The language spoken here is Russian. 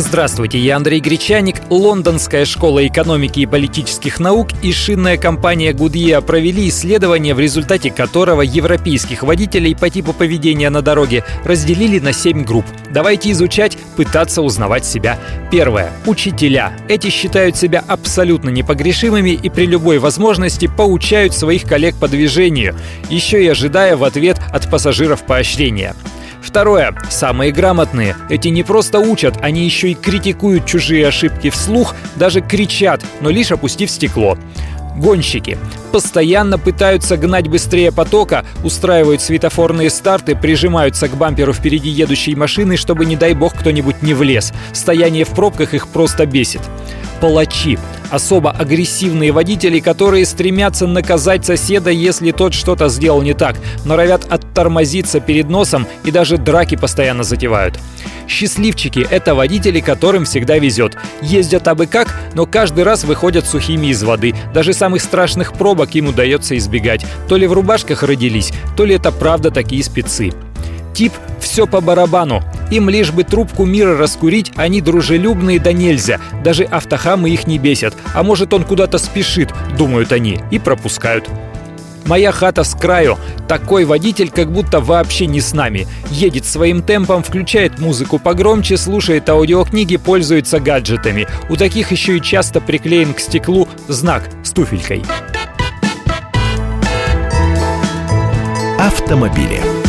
Здравствуйте, я Андрей Гречаник. Лондонская школа экономики и политических наук и шинная компания Goodyear провели исследование, в результате которого европейских водителей по типу поведения на дороге разделили на 7 групп. Давайте изучать, пытаться узнавать себя. Первое. Учителя. Эти считают себя абсолютно непогрешимыми и при любой возможности поучают своих коллег по движению, еще и ожидая в ответ от пассажиров поощрения. Второе. Самые грамотные. Эти не просто учат, они еще и критикуют чужие ошибки вслух, даже кричат, но лишь опустив стекло. Гонщики постоянно пытаются гнать быстрее потока, устраивают светофорные старты, прижимаются к бамперу впереди едущей машины, чтобы, не дай бог, кто-нибудь не влез. Стояние в пробках их просто бесит. Палачи особо агрессивные водители, которые стремятся наказать соседа, если тот что-то сделал не так, норовят оттормозиться перед носом и даже драки постоянно затевают. Счастливчики — это водители, которым всегда везет. Ездят абы как, но каждый раз выходят сухими из воды. Даже самых страшных пробок им удается избегать. То ли в рубашках родились, то ли это правда такие спецы. Тип «все по барабану». Им лишь бы трубку мира раскурить, они дружелюбные да нельзя. Даже автохамы их не бесят. А может он куда-то спешит, думают они, и пропускают. Моя хата с краю. Такой водитель как будто вообще не с нами. Едет своим темпом, включает музыку погромче, слушает аудиокниги, пользуется гаджетами. У таких еще и часто приклеен к стеклу знак с туфелькой. Автомобили.